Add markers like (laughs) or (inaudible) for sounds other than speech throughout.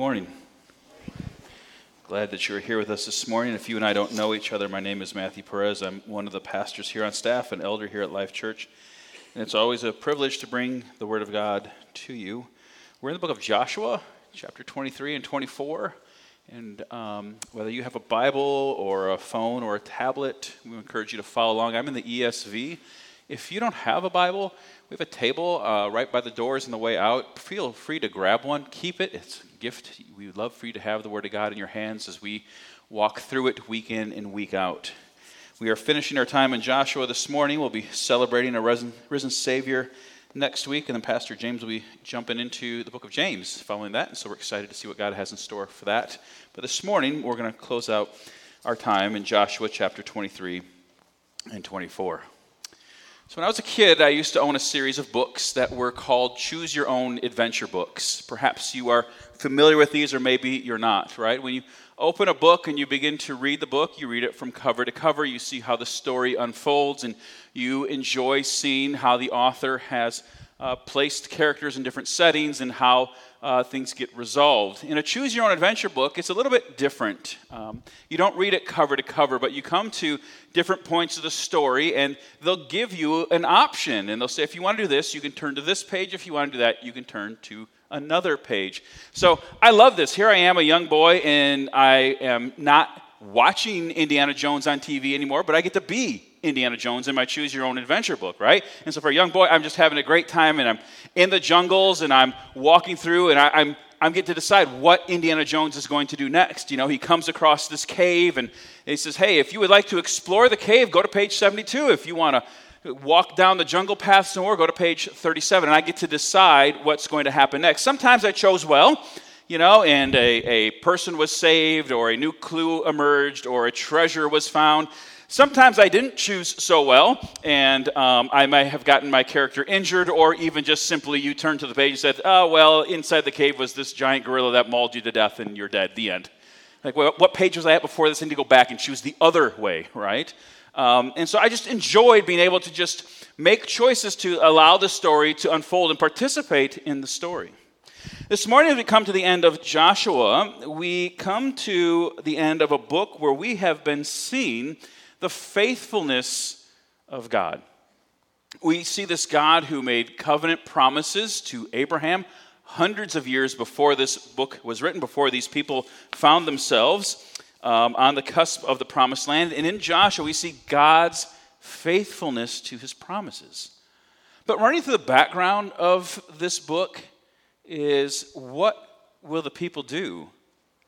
Morning. Glad that you're here with us this morning. If you and I don't know each other, my name is Matthew Perez. I'm one of the pastors here on staff, an elder here at Life Church. And it's always a privilege to bring the Word of God to you. We're in the book of Joshua, chapter 23 and 24. And um, whether you have a Bible or a phone or a tablet, we encourage you to follow along. I'm in the ESV. If you don't have a Bible, we have a table uh, right by the doors on the way out. Feel free to grab one, keep it. It's gift. We would love for you to have the Word of God in your hands as we walk through it week in and week out. We are finishing our time in Joshua this morning. We'll be celebrating a risen, risen Savior next week, and then Pastor James will be jumping into the book of James following that. And so we're excited to see what God has in store for that. But this morning, we're going to close out our time in Joshua chapter 23 and 24. So, when I was a kid, I used to own a series of books that were called Choose Your Own Adventure books. Perhaps you are familiar with these, or maybe you're not, right? When you open a book and you begin to read the book, you read it from cover to cover, you see how the story unfolds, and you enjoy seeing how the author has uh, placed characters in different settings and how uh, things get resolved. In a choose your own adventure book, it's a little bit different. Um, you don't read it cover to cover, but you come to different points of the story and they'll give you an option. And they'll say, if you want to do this, you can turn to this page. If you want to do that, you can turn to another page. So I love this. Here I am, a young boy, and I am not watching Indiana Jones on TV anymore, but I get to be Indiana Jones in my Choose Your Own Adventure book, right? And so for a young boy, I'm just having a great time and I'm in the jungles and I'm walking through and I, I'm I'm getting to decide what Indiana Jones is going to do next. You know, he comes across this cave and he says, Hey, if you would like to explore the cave, go to page 72. If you want to walk down the jungle path some more, go to page 37. And I get to decide what's going to happen next. Sometimes I chose well, you know, and a, a person was saved, or a new clue emerged, or a treasure was found. Sometimes I didn't choose so well, and um, I might have gotten my character injured, or even just simply you turned to the page and said, Oh, well, inside the cave was this giant gorilla that mauled you to death, and you're dead. The end. Like, well, what page was I at before this? I need to go back and choose the other way, right? Um, and so I just enjoyed being able to just make choices to allow the story to unfold and participate in the story. This morning, as we come to the end of Joshua, we come to the end of a book where we have been seeing the faithfulness of God. We see this God who made covenant promises to Abraham hundreds of years before this book was written, before these people found themselves um, on the cusp of the promised land. And in Joshua, we see God's faithfulness to his promises. But running through the background of this book is what will the people do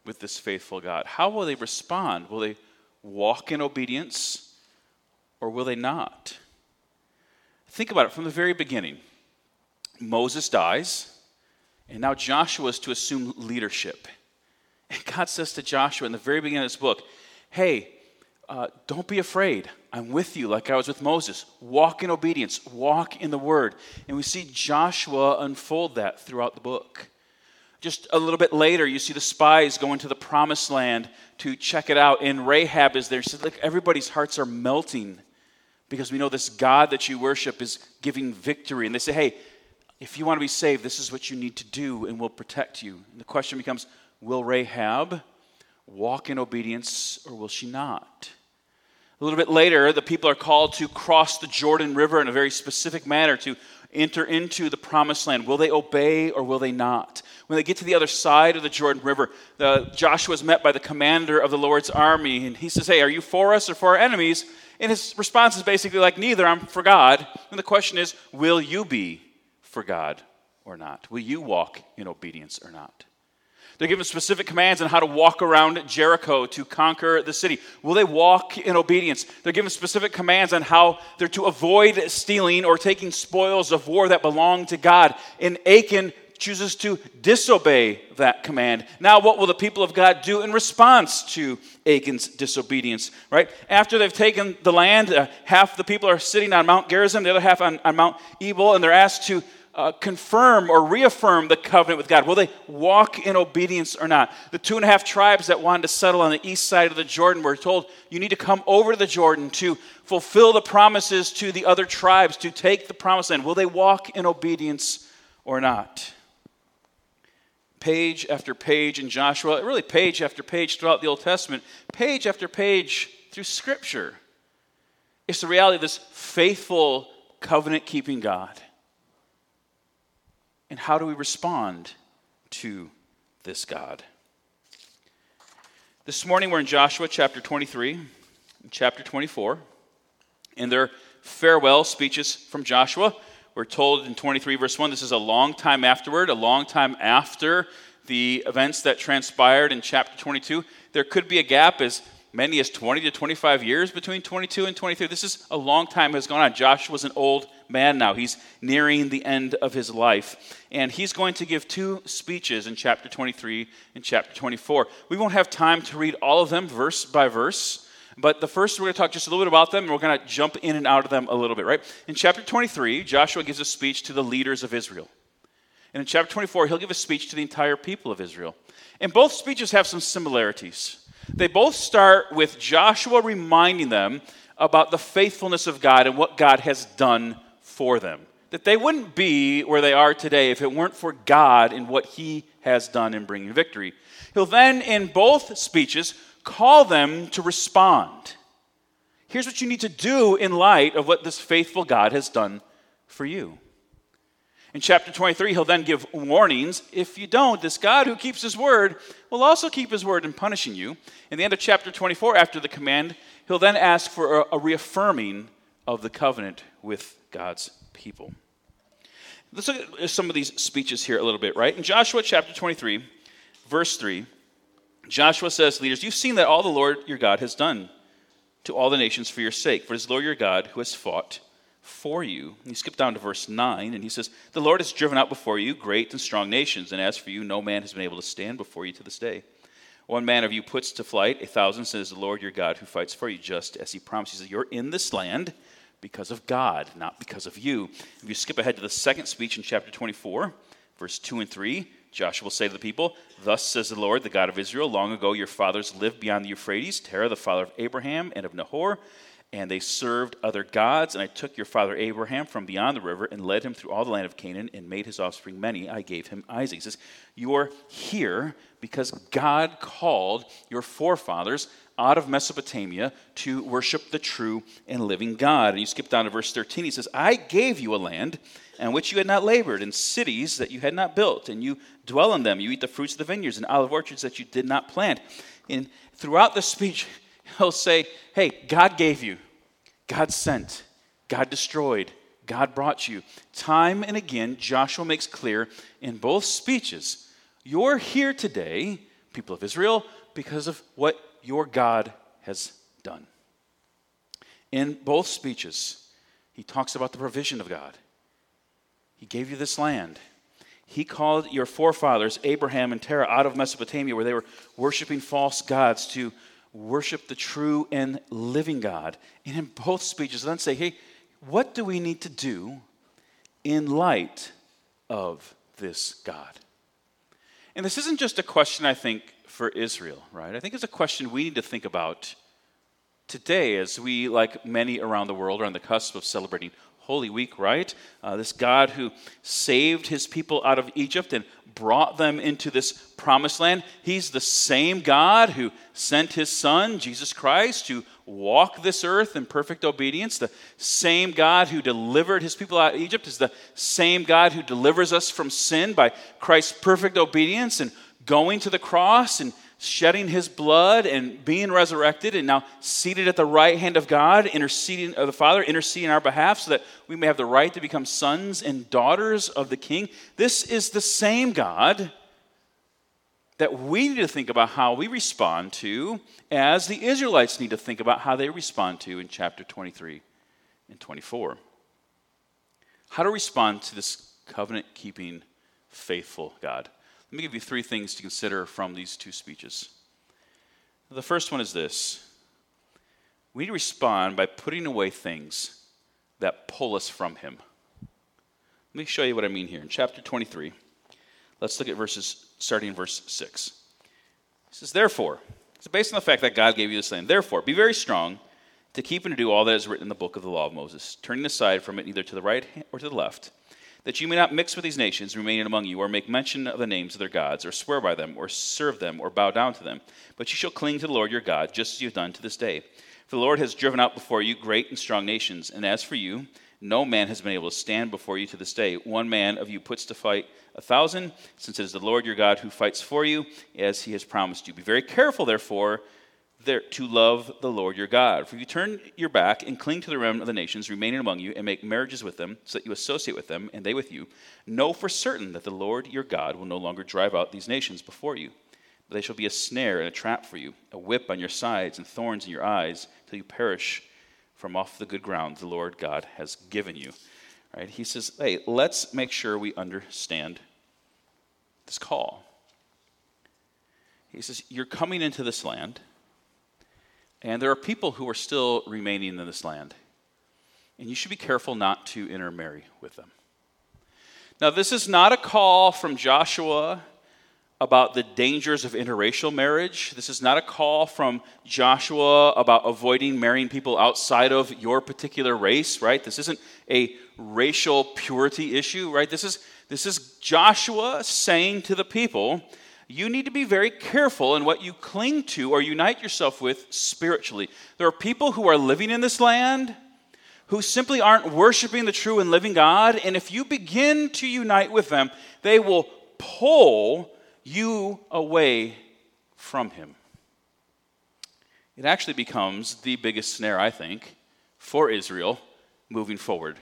with this faithful God? How will they respond? Will they walk in obedience or will they not? Think about it from the very beginning. Moses dies, and now Joshua is to assume leadership. And God says to Joshua in the very beginning of this book, Hey, uh, don't be afraid. I'm with you like I was with Moses. Walk in obedience, walk in the word. And we see Joshua unfold that throughout the book. Just a little bit later, you see the spies go into the promised land to check it out, and Rahab is there. She said, Look, everybody's hearts are melting because we know this God that you worship is giving victory. And they say, Hey, if you want to be saved, this is what you need to do, and we'll protect you. And the question becomes Will Rahab walk in obedience, or will she not? A little bit later, the people are called to cross the Jordan River in a very specific manner to enter into the promised land. Will they obey or will they not? When they get to the other side of the Jordan River, the, Joshua is met by the commander of the Lord's army, and he says, Hey, are you for us or for our enemies? And his response is basically like, Neither, I'm for God. And the question is, Will you be for God or not? Will you walk in obedience or not? They're given specific commands on how to walk around Jericho to conquer the city. Will they walk in obedience? They're given specific commands on how they're to avoid stealing or taking spoils of war that belong to God. And Achan chooses to disobey that command. Now, what will the people of God do in response to Achan's disobedience? Right? After they've taken the land, uh, half the people are sitting on Mount Gerizim, the other half on, on Mount Ebal, and they're asked to uh, confirm or reaffirm the covenant with God? Will they walk in obedience or not? The two and a half tribes that wanted to settle on the east side of the Jordan were told, you need to come over to the Jordan to fulfill the promises to the other tribes, to take the promised land. Will they walk in obedience or not? Page after page in Joshua, really page after page throughout the Old Testament, page after page through Scripture. It's the reality of this faithful, covenant keeping God. And how do we respond to this God? This morning we're in Joshua chapter 23 and chapter 24. In their farewell speeches from Joshua, we're told in 23, verse 1, this is a long time afterward, a long time after the events that transpired in chapter 22. There could be a gap as many as 20 to 25 years between 22 and 23. This is a long time has gone on. Joshua's an old man now. He's nearing the end of his life. And he's going to give two speeches in chapter 23 and chapter 24. We won't have time to read all of them verse by verse. But the first, we're going to talk just a little bit about them, and we're going to jump in and out of them a little bit, right? In chapter 23, Joshua gives a speech to the leaders of Israel. And in chapter 24, he'll give a speech to the entire people of Israel. And both speeches have some similarities. They both start with Joshua reminding them about the faithfulness of God and what God has done for them. That they wouldn't be where they are today if it weren't for God and what He has done in bringing victory. He'll then, in both speeches, call them to respond. Here's what you need to do in light of what this faithful God has done for you. In chapter 23, he'll then give warnings. If you don't, this God who keeps his word will also keep his word in punishing you. In the end of chapter 24, after the command, he'll then ask for a, reaffirming of the covenant with God's people. Let's look at some of these speeches here a little bit, right? In Joshua chapter 23, verse 3, Joshua says, Leaders, you've seen that all the Lord your God has done to all the nations for your sake, for it is Lord your God who has fought for you. And you skip down to verse 9, and he says, The Lord has driven out before you great and strong nations, and as for you, no man has been able to stand before you to this day. One man of you puts to flight a thousand, says the Lord your God who fights for you, just as he promised. He says, You're in this land because of God, not because of you. If you skip ahead to the second speech in chapter 24, verse 2 and 3, Joshua will say to the people, Thus says the Lord, the God of Israel, long ago your fathers lived beyond the Euphrates, Terah, the father of Abraham and of Nahor and they served other gods. And I took your father Abraham from beyond the river and led him through all the land of Canaan and made his offspring many. I gave him Isaac. He says, You are here because God called your forefathers out of Mesopotamia to worship the true and living God. And you skip down to verse 13. He says, I gave you a land in which you had not labored, and cities that you had not built, and you dwell in them. You eat the fruits of the vineyards and olive orchards that you did not plant. And throughout the speech, (laughs) he'll say, Hey, God gave you, God sent, God destroyed, God brought you. Time and again, Joshua makes clear in both speeches you're here today, people of Israel, because of what your God has done. In both speeches, he talks about the provision of God. He gave you this land. He called your forefathers, Abraham and Terah, out of Mesopotamia, where they were worshiping false gods, to worship the true and living God. And in both speeches, then say, hey, what do we need to do in light of this God? And this isn't just a question, I think, for Israel, right? I think it's a question we need to think about today as we, like many around the world, are on the cusp of celebrating Holy Week, right? Uh, this God who saved his people out of Egypt and brought them into this promised land. He's the same God who sent his son, Jesus Christ, to walk this earth in perfect obedience. The same God who delivered his people out of Egypt is the same God who delivers us from sin by Christ's perfect obedience and going to the cross and shedding his blood and being resurrected and now seated at the right hand of God, interceding of the Father, interceding on our behalf so that we may have the right to become sons and daughters of the King. This is the same God that we need to think about how we respond to as the Israelites need to think about how they respond to in chapter 23 and 24. How to respond to this covenant keeping, faithful God. Let me give you three things to consider from these two speeches. The first one is this we need to respond by putting away things that pull us from Him. Let me show you what I mean here. In chapter 23, let's look at verses starting in verse 6. He says, Therefore, it's based on the fact that God gave you this land. Therefore, be very strong to keep and to do all that is written in the book of the law of Moses, turning aside from it neither to the right or to the left that you may not mix with these nations remaining among you, or make mention of the names of their gods, or swear by them, or serve them, or bow down to them. But you shall cling to the Lord your God, just as you have done to this day. For the Lord has driven out before you great and strong nations, and as for you, no man has been able to stand before you to this day. One man of you puts to fight a thousand, since it is the Lord your God who fights for you, as he has promised you. Be very careful, therefore, there, to love the Lord your God. For you turn your back and cling to the remnant of the nations remaining among you, and make marriages with them, so that you associate with them, and they with you, know for certain that the Lord your God will no longer drive out these nations before you. But they shall be a snare and a trap for you, a whip on your sides, and thorns in your eyes, till you perish from off the good ground the Lord God has given you. Right? He says, hey, let's make sure we understand this call. He says, You're coming into this land and there are people who are still remaining in this land. And you should be careful not to intermarry with them. Now, this is not a call from Joshua about the dangers of interracial marriage. This is not a call from Joshua about avoiding marrying people outside of your particular race, right? This isn't a racial purity issue, right? This is, this is Joshua saying to the people, you need to be very careful in what you cling to or unite yourself with spiritually. There are people who are living in this land who simply aren't worshiping the true and living God, and if you begin to unite with them, they will pull you away from Him. It actually becomes the biggest snare, I think, for Israel moving forward.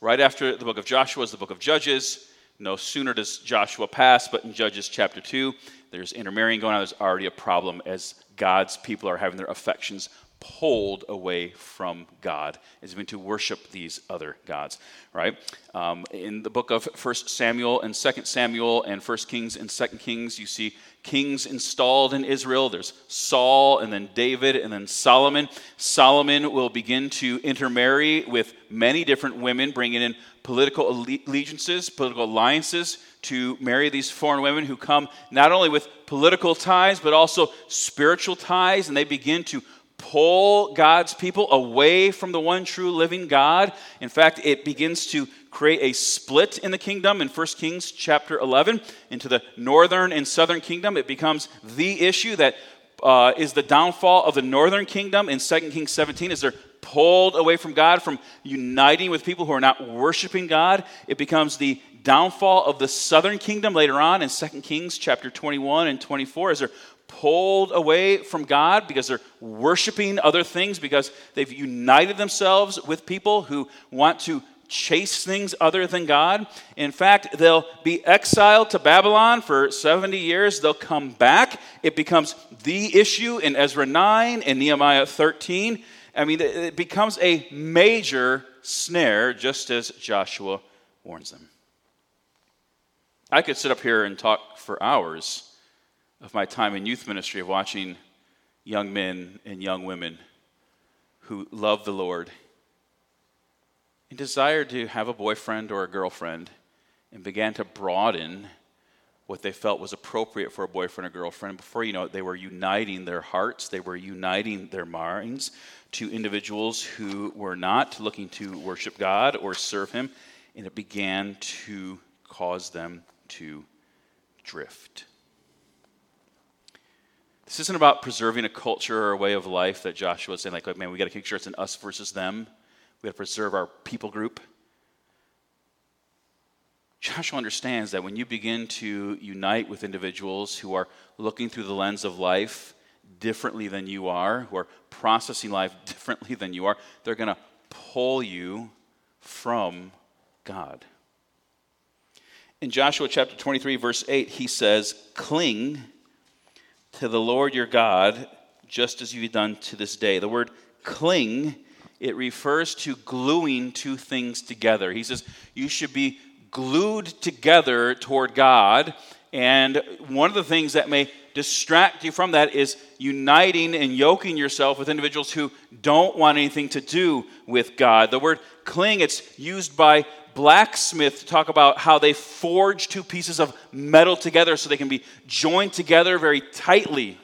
Right after the book of Joshua is the book of Judges. No sooner does Joshua pass, but in Judges chapter 2, there's intermarrying going on. There's already a problem as God's people are having their affections pulled away from God is meant to worship these other gods, right? Um, in the book of First Samuel and Second Samuel and First Kings and Second Kings, you see kings installed in Israel. There's Saul and then David and then Solomon. Solomon will begin to intermarry with many different women, bringing in political allegiances, political alliances to marry these foreign women who come not only with political ties, but also spiritual ties, and they begin to pull God's people away from the one true living God. In fact, it begins to create a split in the kingdom in 1 Kings chapter 11 into the northern and southern kingdom. It becomes the issue that uh, is the downfall of the northern kingdom in 2 Kings 17 as they're pulled away from God, from uniting with people who are not worshiping God. It becomes the downfall of the southern kingdom later on in 2 Kings chapter 21 and 24 as they're pulled away from God because they're worshiping other things, because they've united themselves with people who want to chase things other than God. In fact, they'll be exiled to Babylon for 70 years. They'll come back. It becomes the issue in Ezra 9 and Nehemiah 13. I mean, it becomes a major snare, just as Joshua warns them. I could sit up here and talk for hours of my time in youth ministry of watching young men and young women who love the Lord and desired to have a boyfriend or a girlfriend and began to broaden what they felt was appropriate for a boyfriend or girlfriend. Before you know it, they were uniting their hearts, they were uniting their minds to individuals who were not looking to worship God or serve Him, and it began to cause them to drift. This isn't about preserving a culture or a way of life that Joshua is saying, like, man, we got to make sure it's an us versus them. We got to preserve our people group. Joshua understands that when you begin to unite with individuals who are looking through the lens of life differently than you are, who are processing life (laughs) differently than you are, they're going to pull you from God. In Joshua chapter 23, verse 8, he says, Cling to the Lord your God, just as you've done to this day. The word cling, it refers to gluing two things together. He says you should be glued together toward God. And one of the things that may distract you from that is uniting and yoking yourself with individuals who don't want anything to do with God. The word cling, it's used by blacksmith to talk about how they forge two pieces of metal together so they can be joined together very tightly,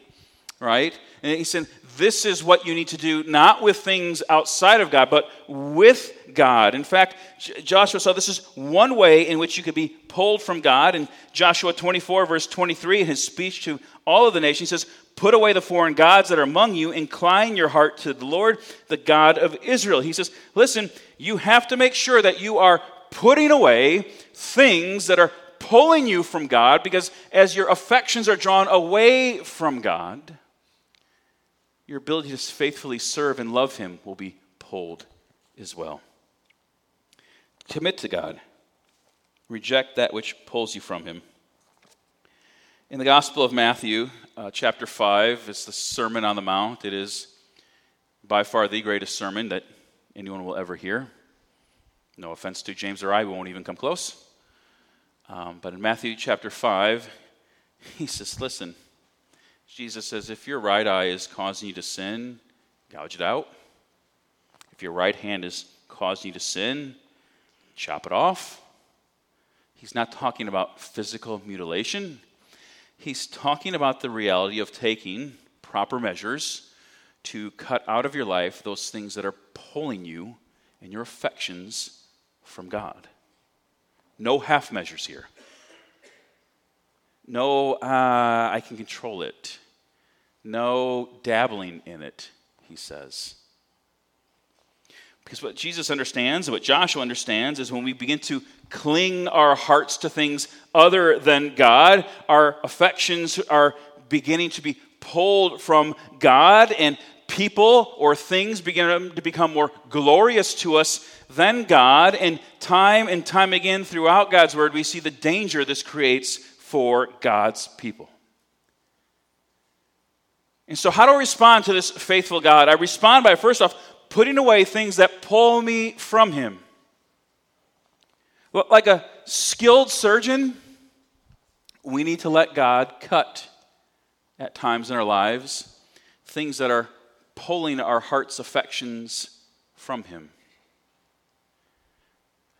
right? And he said, this is what you need to do, not with things outside of God, but with God. In fact, Joshua saw this is one way in which you could be pulled from God. In Joshua 24, verse 23, in his speech to all of the nations, he says, Put away the foreign gods that are among you, incline your heart to the Lord, the God of Israel. He says, Listen, you have to make sure that you are putting away things that are pulling you from God, because as your affections are drawn away from God, your ability to faithfully serve and love Him will be pulled as well. Commit to God, reject that which pulls you from Him. In the Gospel of Matthew, uh, chapter 5, it's the Sermon on the Mount. It is by far the greatest sermon that anyone will ever hear. No offense to James or I, we won't even come close. Um, but in Matthew chapter 5, (laughs) he says, Listen, Jesus says, if your right eye is causing you to sin, gouge it out. If your right hand is causing you to sin, chop it off. He's not talking about physical mutilation. He's talking about the reality of taking proper measures to cut out of your life those things that are pulling you and your affections from God. No half measures here. No, uh, I can control it. No dabbling in it, he says. Because what Jesus understands and what Joshua understands is when we begin to cling our hearts to things other than God, our affections are beginning to be pulled from God, and people or things begin to become more glorious to us than God. And time and time again throughout God's word, we see the danger this creates for God's people. And so, how do I respond to this faithful God? I respond by, first off, putting away things that pull me from Him. Like a skilled surgeon, we need to let God cut at times in our lives things that are pulling our heart's affections from Him.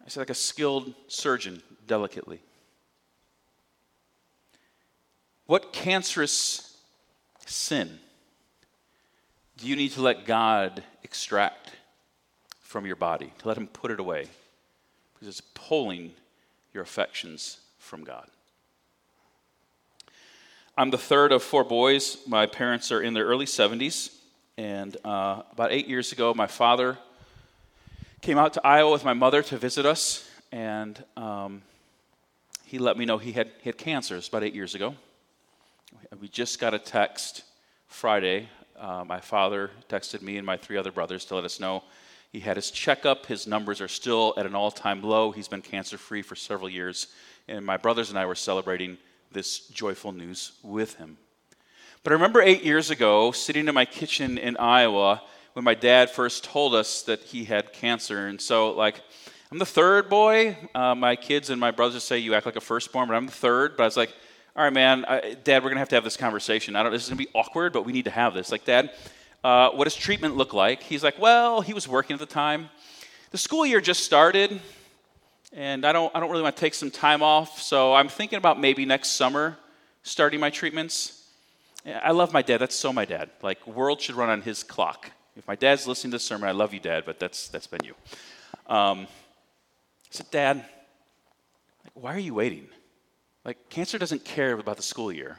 I say, like a skilled surgeon, delicately. What cancerous sin do you need to let God extract from your body, to let Him put it away? Because it's pulling your affections from God. I'm the third of four boys. My parents are in their early 70s. And uh, about eight years ago, my father came out to Iowa with my mother to visit us. And um, he let me know he had, he had cancer. It was about eight years ago. We just got a text Friday. Uh, my father texted me and my three other brothers to let us know he had his checkup. His numbers are still at an all time low. He's been cancer free for several years. And my brothers and I were celebrating this joyful news with him. But I remember eight years ago, sitting in my kitchen in Iowa, when my dad first told us that he had cancer. And so, like, I'm the third boy. Uh, my kids and my brothers say you act like a firstborn, but I'm the third. But I was like, all right, man, I, Dad, we're going to have to have this conversation. I don't, this is going to be awkward, but we need to have this. Like, Dad, uh, what does treatment look like? He's like, well, he was working at the time. The school year just started, and I don't, I don't really want to take some time off, so I'm thinking about maybe next summer starting my treatments. I love my dad. That's so my dad. Like, world should run on his clock. If my dad's listening to this sermon, I love you, Dad, but that's, that's been you. Um, I said, Dad, like, why are you waiting? Like, cancer doesn't care about the school year.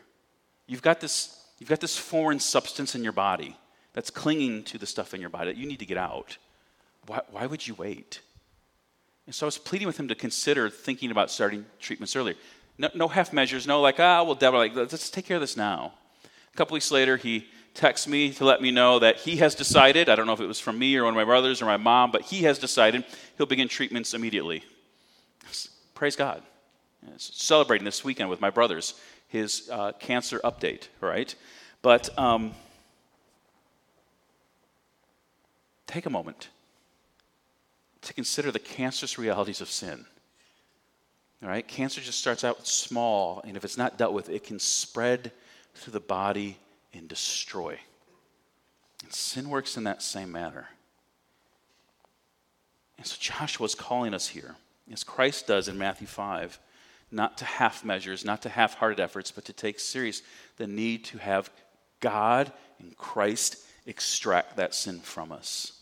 You've got this, you've got this foreign substance in your body that's clinging to the stuff in your body that you need to get out. Why, why would you wait? And so I was pleading with him to consider thinking about starting treatments earlier. No, no half measures, no like, ah, well, Deborah, like, let's take care of this now. A couple weeks later, he texts me to let me know that he has decided, I don't know if it was from me or one of my brothers or my mom, but he has decided he'll begin treatments immediately. Praise God celebrating this weekend with my brothers his uh, cancer update, right? But um, take a moment to consider the cancerous realities of sin. All right? Cancer just starts out small, and if it's not dealt with, it can spread through the body and destroy. And sin works in that same manner. And so Joshua is calling us here, as Christ does in Matthew 5 not to half measures, not to half hearted efforts, but to take serious the need to have God and Christ extract that sin from us?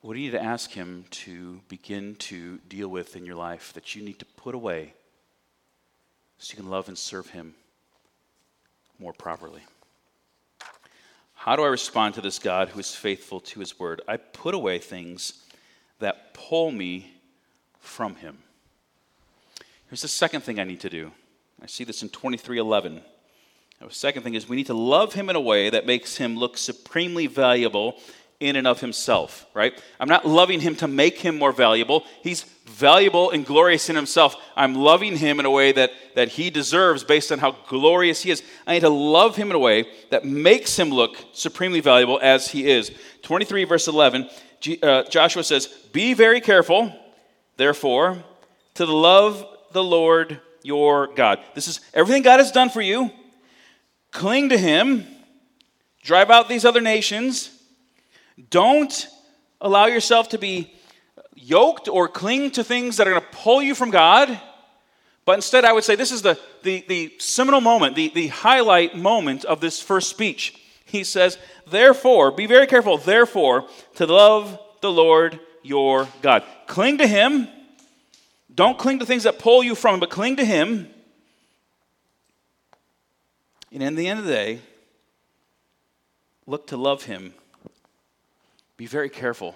What do you need to ask Him to begin to deal with in your life that you need to put away so you can love and serve Him more properly? How do I respond to this God who is faithful to His word? I put away things that pull me from Him. Here's the second thing I need to do. I see this in 2311. The second thing is we need to love him in a way that makes him look supremely valuable in and of himself, right? I'm not loving him to make him more valuable. He's valuable and glorious in himself. I'm loving him in a way that, that he deserves based on how glorious he is. I need to love him in a way that makes him look supremely valuable as he is. 23, verse 11, uh, Joshua says, Be very careful, therefore, to love the Lord your God. This is everything God has done for you. Cling to him, drive out these other nations don't allow yourself to be yoked or cling to things that are going to pull you from God. But instead, I would say this is the, the, the seminal moment, the, the highlight moment of this first speech. He says, Therefore, be very careful, therefore, to love the Lord your God. Cling to Him. Don't cling to things that pull you from Him, but cling to Him. And in the end of the day, look to love Him be very careful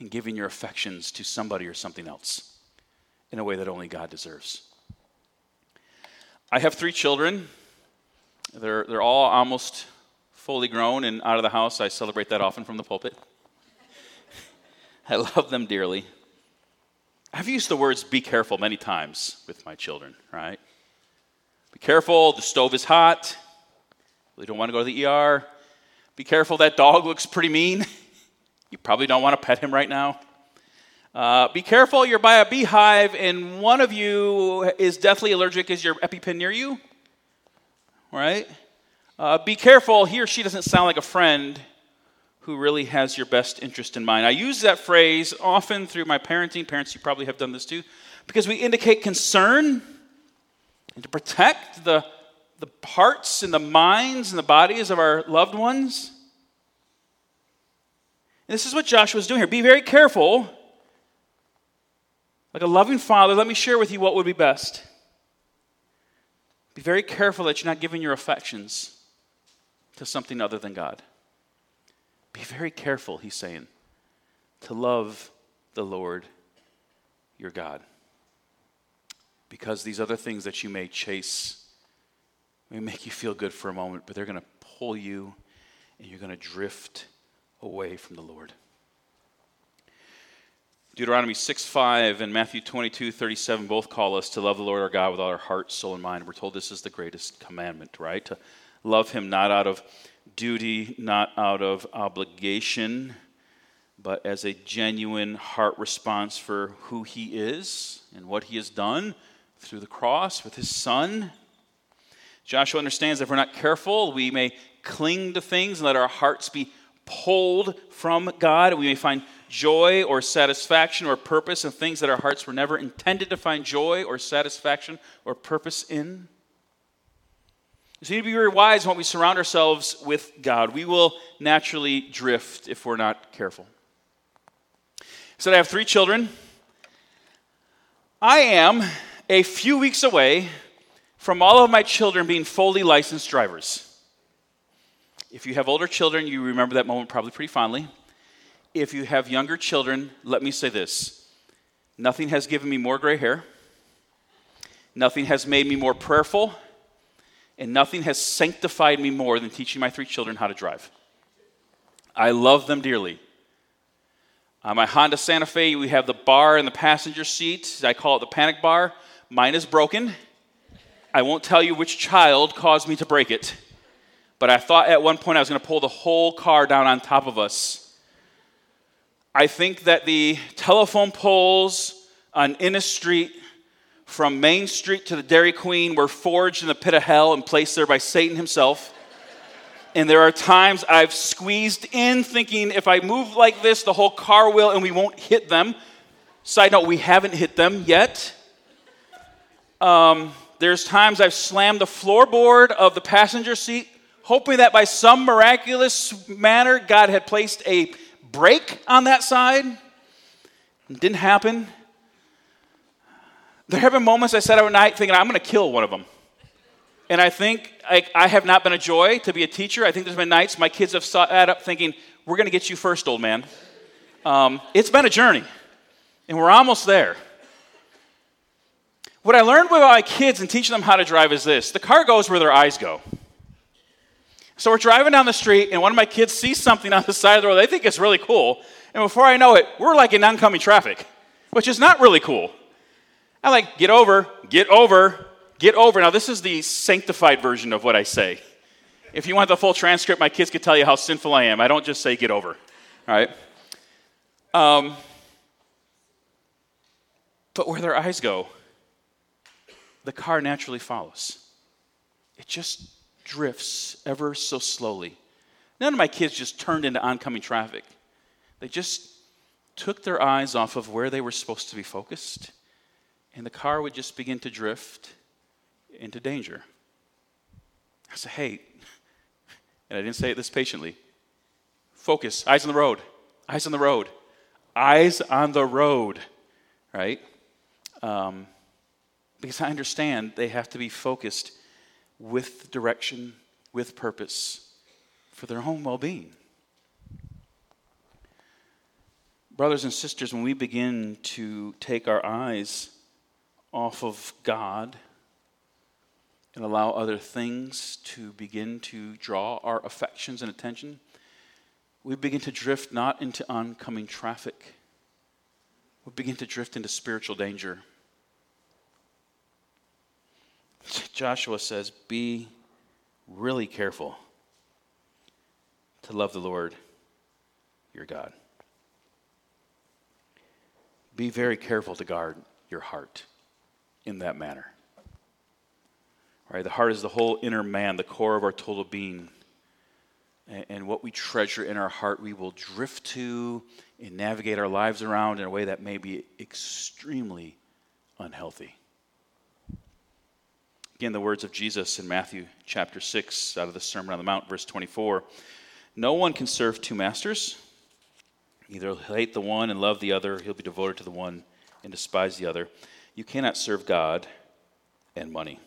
in giving your affections to somebody or something else in a way that only God deserves. I have three children. They're, they're all almost fully grown and out of the house. I celebrate that often from the pulpit. (laughs) I love them dearly. I've used the words be careful many times with my children, right? Be careful, the stove is hot. We don't want to go to the ER. Be careful, that dog looks pretty mean. (laughs) You probably don't want to pet him right now. Uh, be careful, you're by a beehive and one of you is deathly allergic. Is your EpiPen near you? Right? Uh, be careful, he or she doesn't sound like a friend who really has your best interest in mind. I use that phrase often through my parenting. Parents, you probably have done this too, because we indicate concern and to protect the, the hearts and the minds and the bodies of our loved ones. This is what Joshua is doing here. Be very careful. Like a loving father, let me share with you what would be best. Be very careful that you're not giving your affections to something other than God. Be very careful, he's saying, to love the Lord your God. Because these other things that you may chase may make you feel good for a moment, but they're going to pull you and you're going to drift away from the Lord. Deuteronomy 6 5 and Matthew 22 37 both call us to love the Lord our God with all our heart, soul, and mind. We're told this is the greatest commandment, right? To love Him not out of duty, not out of obligation, but as a genuine heart response for who He is and what He has done through the cross with His Son. Joshua understands that if we're not careful, we may cling to things and let our hearts be pulled from God. We may find joy or satisfaction or purpose in things that our hearts were never intended to find joy or satisfaction or purpose in. So need to be very wise when we surround ourselves with God. We will naturally drift if we're not careful. So I have three children. I am a few weeks away from all of my children being fully licensed drivers. If you have older children, you remember that moment probably pretty fondly. If you have younger children, let me say this nothing has given me more gray hair, nothing has made me more prayerful, and nothing has sanctified me more than teaching my three children how to drive. I love them dearly. On my Honda Santa Fe, we have the bar in the passenger seat. I call it the panic bar. Mine is broken. I won't tell you which child caused me to break it. But I thought at one point I was going to pull the whole car down on top of us. I think that the telephone poles on Innis Street from Main Street to the Dairy Queen were forged in the pit of hell and placed there by Satan himself. And there are times I've squeezed in thinking if I move like this, the whole car will and we won't hit them. Side note, we haven't hit them yet. Um, there's times I've slammed the floorboard of the passenger seat hoping that by some miraculous manner God had placed a break on that side. It didn't happen. There have been moments I sat at night thinking, I'm going to kill one of them. And I think I, I, have not been a joy to be a teacher. I think there's been nights my kids have sat up thinking, We're going to get you first, old man. Um, it's been a journey, and we're almost there. What I learned with my kids and teaching them how to drive is this the car goes where their eyes go. So we're driving down the street, and one of my kids sees something on the side of the road they think it's really cool. And before I know it, we're like in oncoming traffic, which is not really cool. I like, get over, get over, get over. Now, this is the sanctified version of what I say. If you want the full transcript, my kids could tell you how sinful I am. I don't just say get over, all right? Um, but where their eyes go, the car naturally follows. It just drifts ever so slowly. None of my kids just turned into oncoming traffic. They just took their eyes off of where they were supposed to be focused, and the car would just begin to drift into danger. I said, hey, (laughs) and I didn't say it this patiently focus, eyes on the road, eyes on the road, eyes on the road, right? Um, because I understand they have to be focused with direction, with purpose for their own well being. Brothers and sisters, when we begin to take our eyes off of God and allow other things to begin to draw our affections and attention, we begin to drift not into oncoming traffic, we begin to drift into spiritual danger. Joshua says, Be really careful to love the Lord your God. Be very careful to guard your heart in that manner. Right? The heart is the whole inner man, the core of our total being. And, and what we treasure in our heart, we will drift to and navigate our lives around in a way that may be extremely unhealthy. Again, the words of Jesus in Matthew chapter 6 out of the Sermon on the Mount, verse 24. No one can serve two masters. Either he'll hate the one and love the other, he'll be devoted to the one and despise the other. You cannot serve God and money.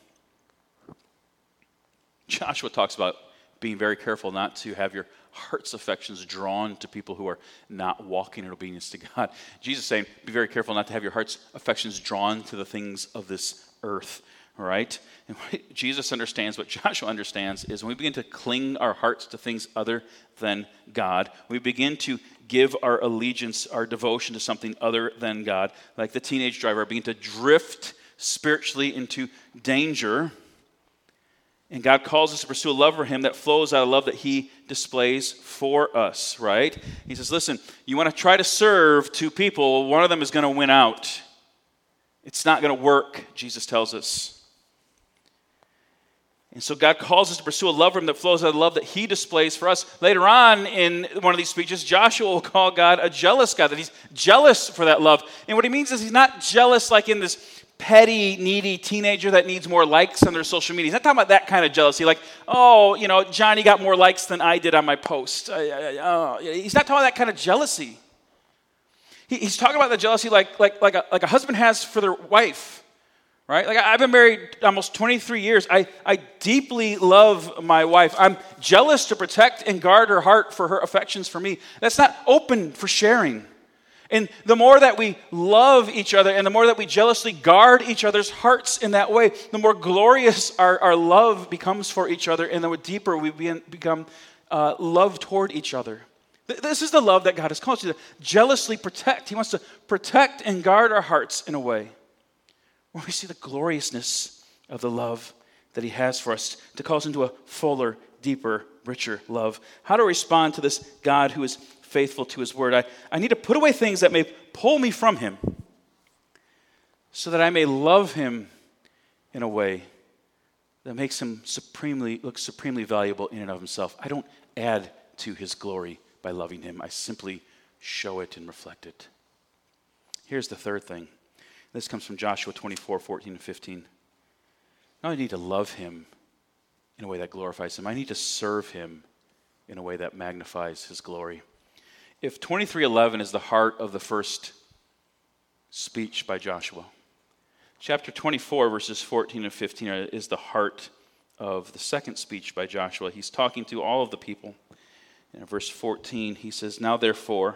Joshua talks about being very careful not to have your heart's affections drawn to people who are not walking in obedience to God. Jesus saying, be very careful not to have your heart's affections drawn to the things of this earth right? And what Jesus understands, what (laughs) Joshua understands, is when we begin to cling our hearts to things other than God, we begin to give our allegiance, our devotion to something other than God, like the teenage driver, begin to drift spiritually into danger. And God calls us to pursue a love for Him that flows out of love that He displays for us, right? He says, Listen, you want to try to serve two people, one of them is going to win out. It's not going to work, Jesus tells us. And so God calls us to pursue a love for Him that flows out of the love that He displays for us. Later on in one of these speeches, Joshua will call God a jealous God, that He's jealous for that love. And what He means is He's not jealous like in this petty, needy teenager that needs more likes on their social media. He's not talking about that kind of jealousy, like, oh, you know, Johnny got more likes than I did on my post. Uh, oh. He's not talking about that kind of jealousy. he's talking about the jealousy like, like, like, a, like a husband has for their wife right? Like I've been married almost 23 years. I, I deeply love my wife. I'm jealous to protect and guard her heart for her affections for me. That's not open for sharing. And the more that we love each other and the more that we jealously guard each other's hearts in that way, the more glorious our, our love becomes for each other and the deeper we become uh, love toward each other. This is the love that God has called you to jealously protect. He wants to protect and guard our hearts in a way where we see the gloriousness of the love that He has for us to call us into a fuller, deeper, richer love. How to respond to this God who is faithful to His word. I, I need to put away things that may pull me from Him so that I may love Him in a way that makes Him supremely, look supremely valuable in and of Himself. I don't add to His glory by loving Him, I simply show it and reflect it. Here's the third thing this comes from Joshua 24, 14 and 15. Now only need to love him, in a way that glorifies Him. I need to serve Him in a way that magnifies His glory. If 2311 is the heart of the first speech by Joshua, chapter 24, verses 14 and 15 is the heart of the second speech by Joshua. He's talking to all of the people. In verse 14, he says, Now therefore,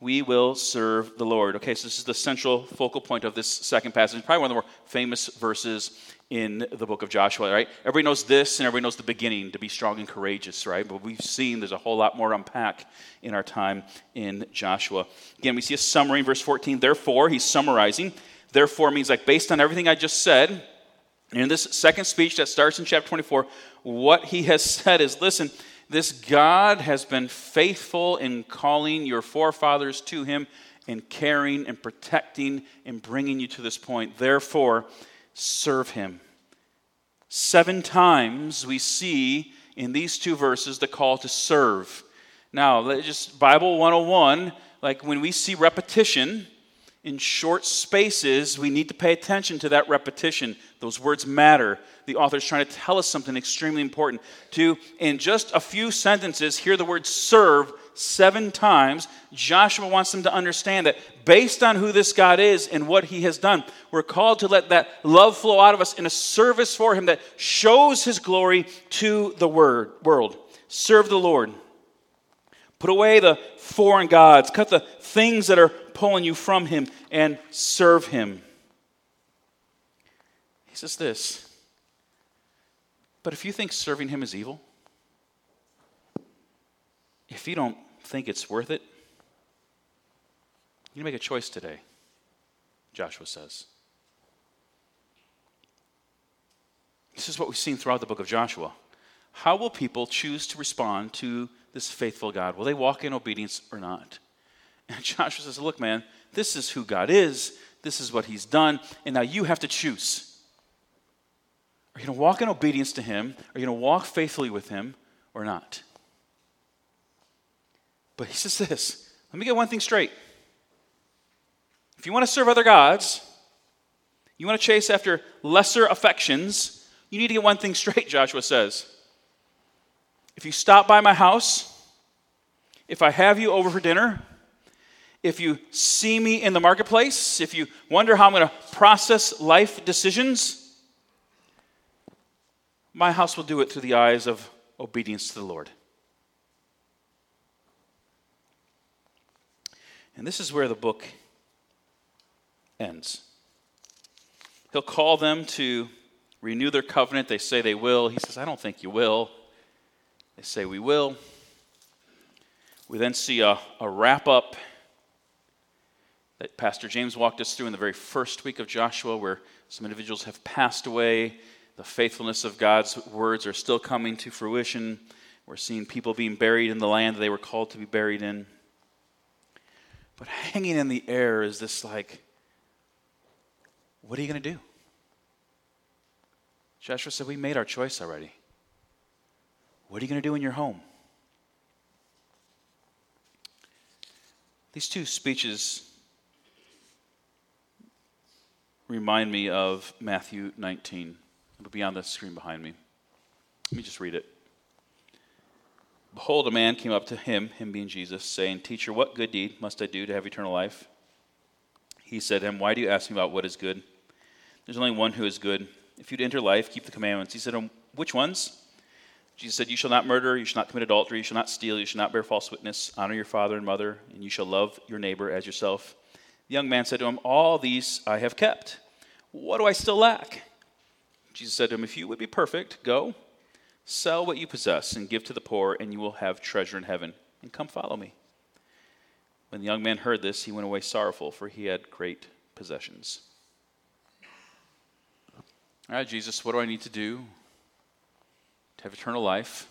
we will serve the Lord. Okay, so this is the central focal point of this second passage. Probably one of the more famous verses in the book of Joshua, right? Everybody knows this and everybody knows the beginning to be strong and courageous, right? But we've seen there's a whole lot more to unpack in our time in Joshua. Again, we see a summary in verse 14. Therefore, he's summarizing. Therefore means like based on everything I just said, in this second speech that starts in chapter 24, what he has said is listen, this God has been faithful in calling your forefathers to him and caring and protecting and bringing you to this point. Therefore, serve him. Seven times we see in these two verses the call to serve. Now, just Bible 101, like when we see repetition, in short spaces, we need to pay attention to that repetition. Those words matter. The author is trying to tell us something extremely important. To, in just a few sentences, hear the word serve seven times. Joshua wants them to understand that based on who this God is and what he has done, we're called to let that love flow out of us in a service for him that shows his glory to the word, world. Serve the Lord. Put away the foreign gods. Cut the things that are pulling you from Him and serve Him. He says this But if you think serving Him is evil, if you don't think it's worth it, you make a choice today, Joshua says. This is what we've seen throughout the book of Joshua. How will people choose to respond to this faithful God? Will they walk in obedience or not? And (laughs) Joshua says, Look, man, this is who God is, this is what He's done, and now you have to choose. Are you going to walk in obedience to Him? Are you going to walk faithfully with Him or not? But He says this let me get one thing straight. If you want to serve other gods, you want to chase after lesser affections, you need to get one thing straight, (laughs) Joshua says. If you stop by my house, if I have you over for dinner, if you see me in the marketplace, if you wonder how I'm going to process life decisions, my house will do it through the eyes of obedience to the Lord. And this is where the book ends. He'll call them to renew their covenant. They say they will. He says, I don't think you will. They say, We will. We then see a, a wrap up that Pastor James walked us through in the very first week of Joshua, where some individuals have passed away. The faithfulness of God's words are still coming to fruition. We're seeing people being buried in the land they were called to be buried in. But hanging in the air is this like, what are you going to do? Joshua said, We made our choice already. What are you going to do in your home? These two speeches remind me of Matthew 19. It'll be on the screen behind me. Let me just read it. Behold, a man came up to him, him being Jesus, saying, Teacher, what good deed must I do to have eternal life? He said to him, Why do you ask me about what is good? There's only one who is good. If you'd enter life, keep the commandments. He said to him, Which ones? Jesus said, You shall not murder, you shall not commit adultery, you shall not steal, you shall not bear false witness, honor your father and mother, and you shall love your neighbor as yourself. The young man said to him, All these I have kept. What do I still lack? Jesus said to him, If you would be perfect, go, sell what you possess, and give to the poor, and you will have treasure in heaven. And come follow me. When the young man heard this, he went away sorrowful, for he had great possessions. All right, Jesus, what do I need to do to have eternal life?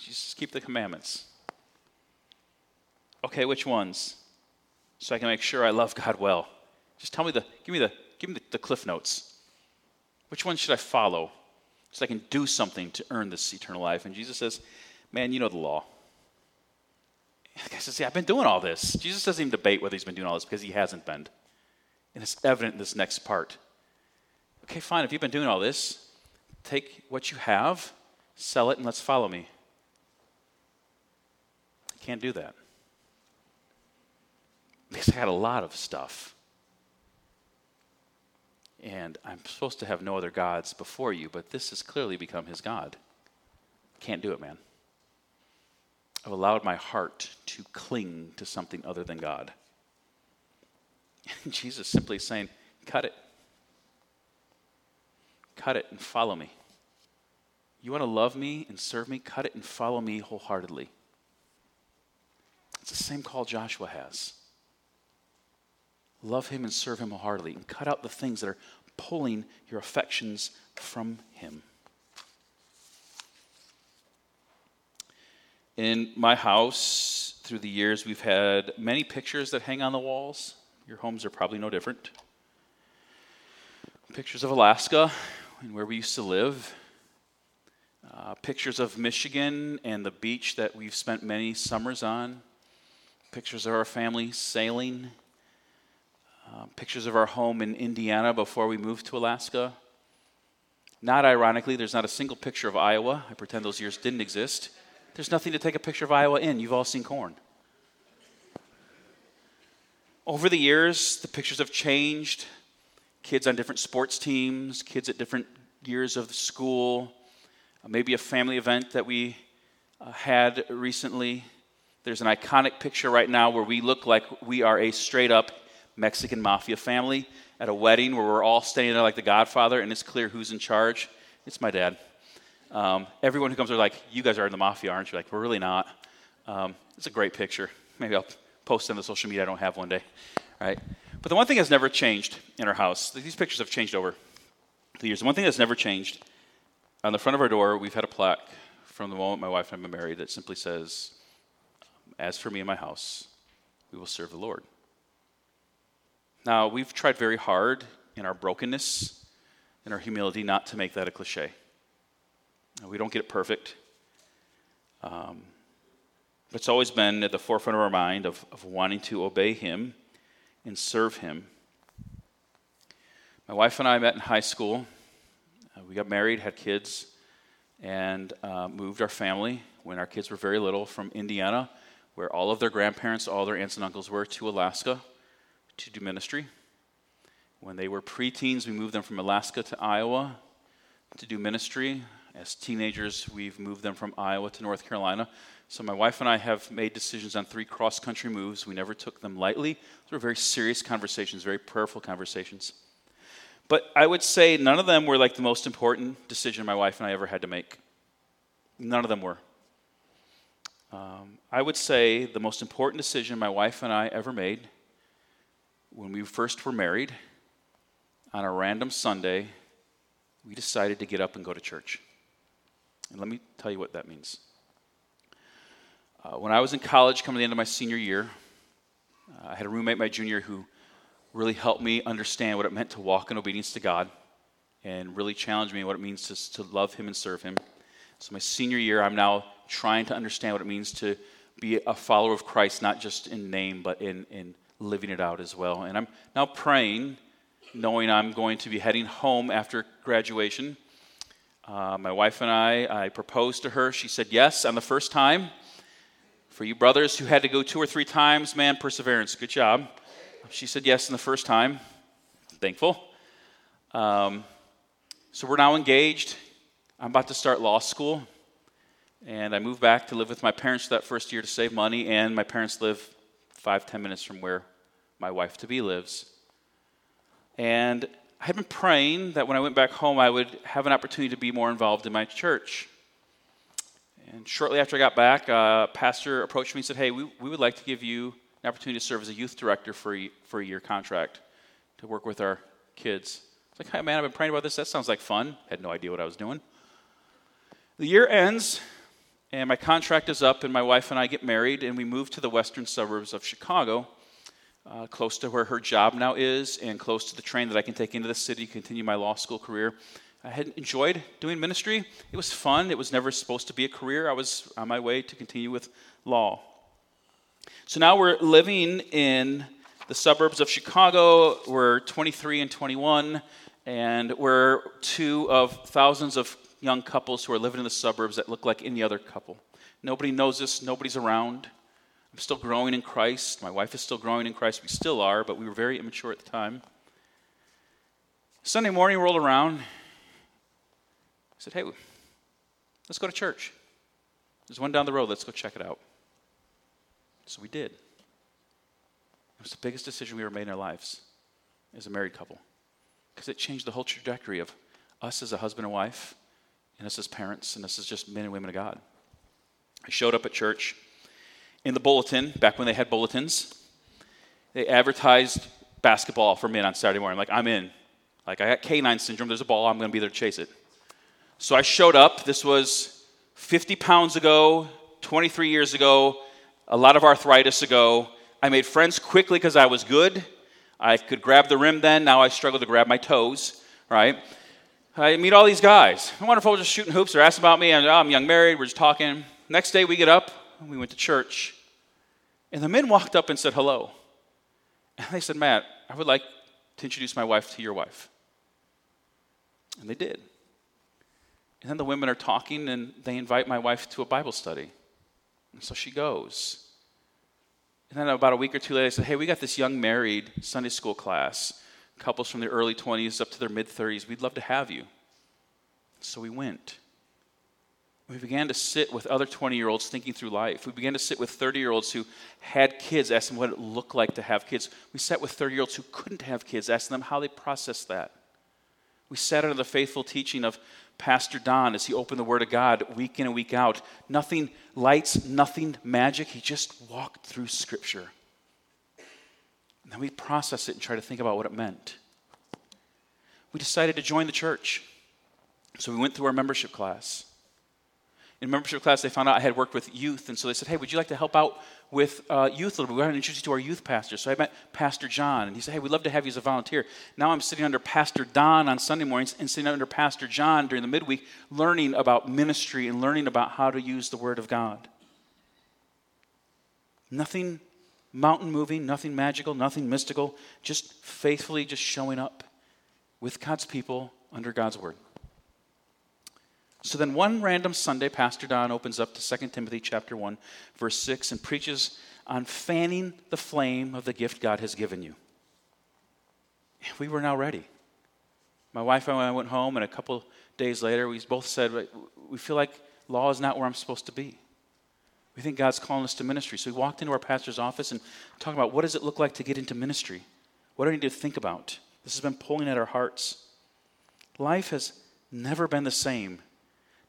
Jesus, keep the commandments. Okay, which ones? so I can make sure I love God well. Just tell me the, give me the give me the, the cliff notes. Which one should I follow so I can do something to earn this eternal life? And Jesus says, Man, you know the law. The guy says, See, I've been doing all this. Jesus doesn't even debate whether he's been doing all this because he hasn't been. And it's evident in this next part. Okay, fine, if you've been doing all this, take what you have, sell it, and let's follow me. I can't do that. Because I had a lot of stuff. And I'm supposed to have no other gods before you, but this has clearly become his God. Can't do it, man. I've allowed my heart to cling to something other than God. And (laughs) Jesus simply saying, Cut it. Cut it and follow me. You want to love me and serve me? Cut it and follow me wholeheartedly. It's the same call Joshua has. Love him and serve him wholeheartedly and cut out the things that are pulling your affections from him. In my house, through the years, we've had many pictures that hang on the walls. Your homes are probably no different. Pictures of Alaska and where we used to live. Uh, pictures of Michigan and the beach that we've spent many summers on. Pictures of our family sailing. Uh, pictures of our home in Indiana before we moved to Alaska. Not ironically, there's not a single picture of Iowa. I pretend those years didn't exist. There's nothing to take a picture of Iowa in. You've all seen corn. Over the years, the pictures have changed. Kids on different sports teams, kids at different years of school, uh, maybe a family event that we uh, had recently. There's an iconic picture right now where we look like we are a straight up Mexican mafia family at a wedding where we're all standing there like the Godfather, and it's clear who's in charge. It's my dad. Um, everyone who comes are like, You guys are in the mafia, aren't you? Like, we're really not. Um, it's a great picture. Maybe I'll post it on the social media I don't have one day. Right? But the one thing that's never changed in our house, these pictures have changed over the years. The one thing that's never changed on the front of our door, we've had a plaque from the moment my wife and I married that simply says, As for me and my house, we will serve the Lord. Now, we've tried very hard in our brokenness and our humility not to make that a cliche. We don't get it perfect. Um, but it's always been at the forefront of our mind of, of wanting to obey Him and serve Him. My wife and I met in high school. Uh, we got married, had kids, and uh, moved our family when our kids were very little from Indiana, where all of their grandparents, all their aunts and uncles were, to Alaska to do ministry. When they were preteens, we moved them from Alaska to Iowa to do ministry. As teenagers, we've moved them from Iowa to North Carolina. So my wife and I have made decisions on three cross country moves. We never took them lightly. Those were very serious conversations, very prayerful conversations. But I would say none of them were like the most important decision my wife and I ever had to make. None of them were. Um, I would say the most important decision my wife and I ever made when we first were married on a random Sunday, we decided to get up and go to church. And let me tell you what that means. Uh, when I was in college, coming to the end of my senior year, uh, I had a roommate my junior who really helped me understand what it meant to walk in obedience to God and really challenged me what it means to, to love Him and serve Him. So, my senior year, I'm now trying to understand what it means to be a follower of Christ, not just in name, but in, in living it out as well. And I'm now praying, knowing I'm going to be heading home after graduation uh, my wife and I, I proposed to her. She said yes on the first time. For you brothers who had to go two or three times, man, perseverance, good job. She said yes in the first time. Thankful. Um, so we're now engaged. I'm about to start law school. And I moved back to live with my parents that first year to save money. And my parents live five, ten minutes from where my wife to be lives. And I had been praying that when I went back home, I would have an opportunity to be more involved in my church. And shortly after I got back, a pastor approached me and said, Hey, we, we would like to give you an opportunity to serve as a youth director for a, for a year contract to work with our kids. It's like, hey, man, I've been praying about this. That sounds like fun. Had no idea what I was doing. The year ends, and my contract is up, and my wife and I get married, and we move to the western suburbs of Chicago uh, close to where her job now is and close to the train that I can take into the city to continue my law school career. I had enjoyed doing ministry. It was fun. It was never supposed to be a career. I was on my way to continue with law. So now we're living in the suburbs of Chicago. We're 23 and 21, and we're two of thousands of young couples who are living in the suburbs that look like any other couple. Nobody knows us, nobody's around. I'm still growing in Christ. My wife is still growing in Christ. We still are, but we were very immature at the time. Sunday morning rolled around. I said, hey, let's go to church. There's one down the road. Let's go check it out. So we did. It was the biggest decision we ever made in our lives as a married couple because it changed the whole trajectory of us as a husband and wife, and this is parents, and this is just men and women of God. I showed up at church in the bulletin, back when they had bulletins, they advertised basketball for men on Saturday morning. like, I'm in. Like, I got canine syndrome. There's a ball. I'm going to be there to chase it. So I showed up. This was 50 pounds ago, 23 years ago, a lot of arthritis ago. I made friends quickly because I was good. I could grab the rim then. Now I struggle to grab my toes, right? I meet all these guys. Wonderful, just shooting hoops. They're asking about me. I'm, oh, I'm young married. We're just talking. Next day we get up. We went to church. And the men walked up and said hello. And they said, Matt, I would like to introduce my wife to your wife. And they did. And then the women are talking and they invite my wife to a Bible study. And so she goes. And then about a week or two later, they said, Hey, we got this young married Sunday school class, couples from the early 20s up to their mid 30s. We'd love to have you. So we went. We began to sit with other 20 year olds thinking through life. We began to sit with 30 year olds who had kids, asking what it looked like to have kids. We sat with 30 year olds who couldn't have kids, asking them how they processed that. We sat under the faithful teaching of Pastor Don as he opened the Word of God week in and week out. Nothing lights, nothing magic. He just walked through Scripture. And then we process it and try to think about what it meant. We decided to join the church. So we went through our membership class in membership class, they found out I had worked with youth, and so they said, "Hey, would you like to help out with uh, youth a little bit? We want to introduce you to our youth pastor." So I met Pastor John, and he said, "Hey, we'd love to have you as a volunteer." Now I'm sitting under Pastor Don on Sunday mornings, and sitting under Pastor John during the midweek, learning about ministry and learning about how to use the Word of God. Nothing mountain moving, nothing magical, nothing mystical, just faithfully just showing up with God's people under God's Word. So then one random Sunday, Pastor Don opens up to 2 Timothy chapter 1, verse 6, and preaches on fanning the flame of the gift God has given you. We were now ready. My wife and I went home, and a couple days later, we both said, We feel like law is not where I'm supposed to be. We think God's calling us to ministry. So we walked into our pastor's office and talked about what does it look like to get into ministry? What do I need to think about? This has been pulling at our hearts. Life has never been the same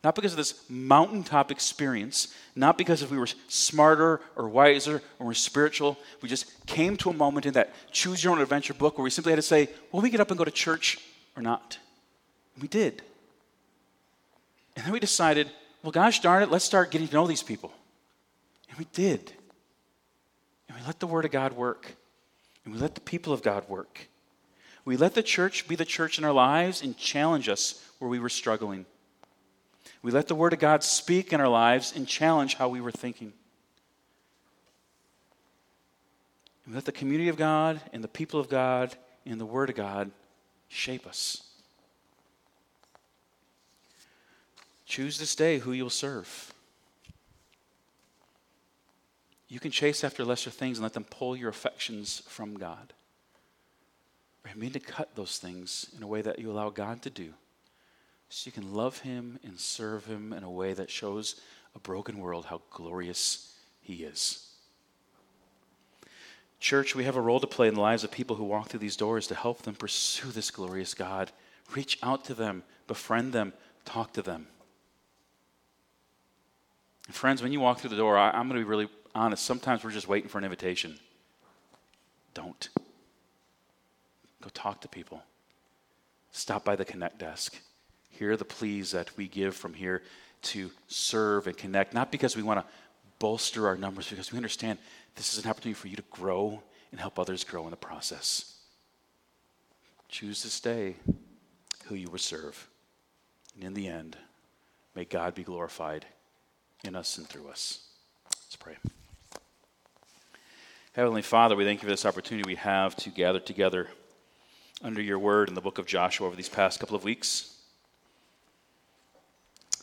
not because of this mountaintop experience, not because if we were smarter or wiser or more spiritual. We just came to a moment in that choose your own adventure book where we simply had to say, will we get up and go to church or not? And we did. And then we decided, well, gosh darn it, let's start getting to know these people. And we did. And we let the Word of God work. And we let the people of God work. We let the church be the church in our lives and challenge us where we were struggling. We let the Word of God speak in our lives and challenge how we were thinking. We let the community of God and the people of God and the Word of God shape us. Choose this day who you'll serve. You can chase after lesser things and let them pull your affections from God. You mean to cut those things in a way that you allow God to do so you can love him and serve him in a way that shows a broken world how glorious he is. Church, we have a role to play in the lives of people who walk through these doors to help them pursue this glorious God. Reach out to them, befriend them, talk to them. Friends, when you walk through the door, I, am going to be really honest. Sometimes we're just waiting for an invitation. Don't. Go talk to people. Stop by the Connect desk. Here are the pleas that we give from here to serve and connect, not because we want to bolster our numbers, because we understand this is an opportunity for you to grow and help others grow in the process. Choose this day who you will serve. And in the end, may God be glorified in us and through us. Let's pray. Heavenly Father, we thank you for this opportunity we have to gather together under your word in the book of Joshua over these past couple of weeks.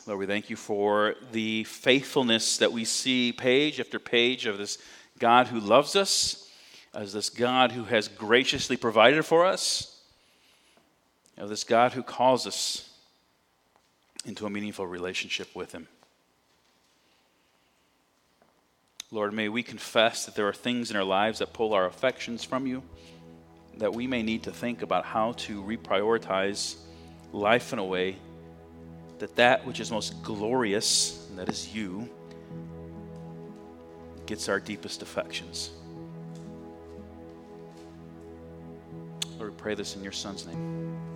Lord, we thank you for the faithfulness that we see page after page of this God who loves us, as this God who has graciously provided for us, of this God who calls us into a meaningful relationship with Him. Lord, may we confess that there are things in our lives that pull our affections from you, that we may need to think about how to reprioritize life in a way that that which is most glorious, and that is you, gets our deepest affections. Lord, we pray this in your Son's name.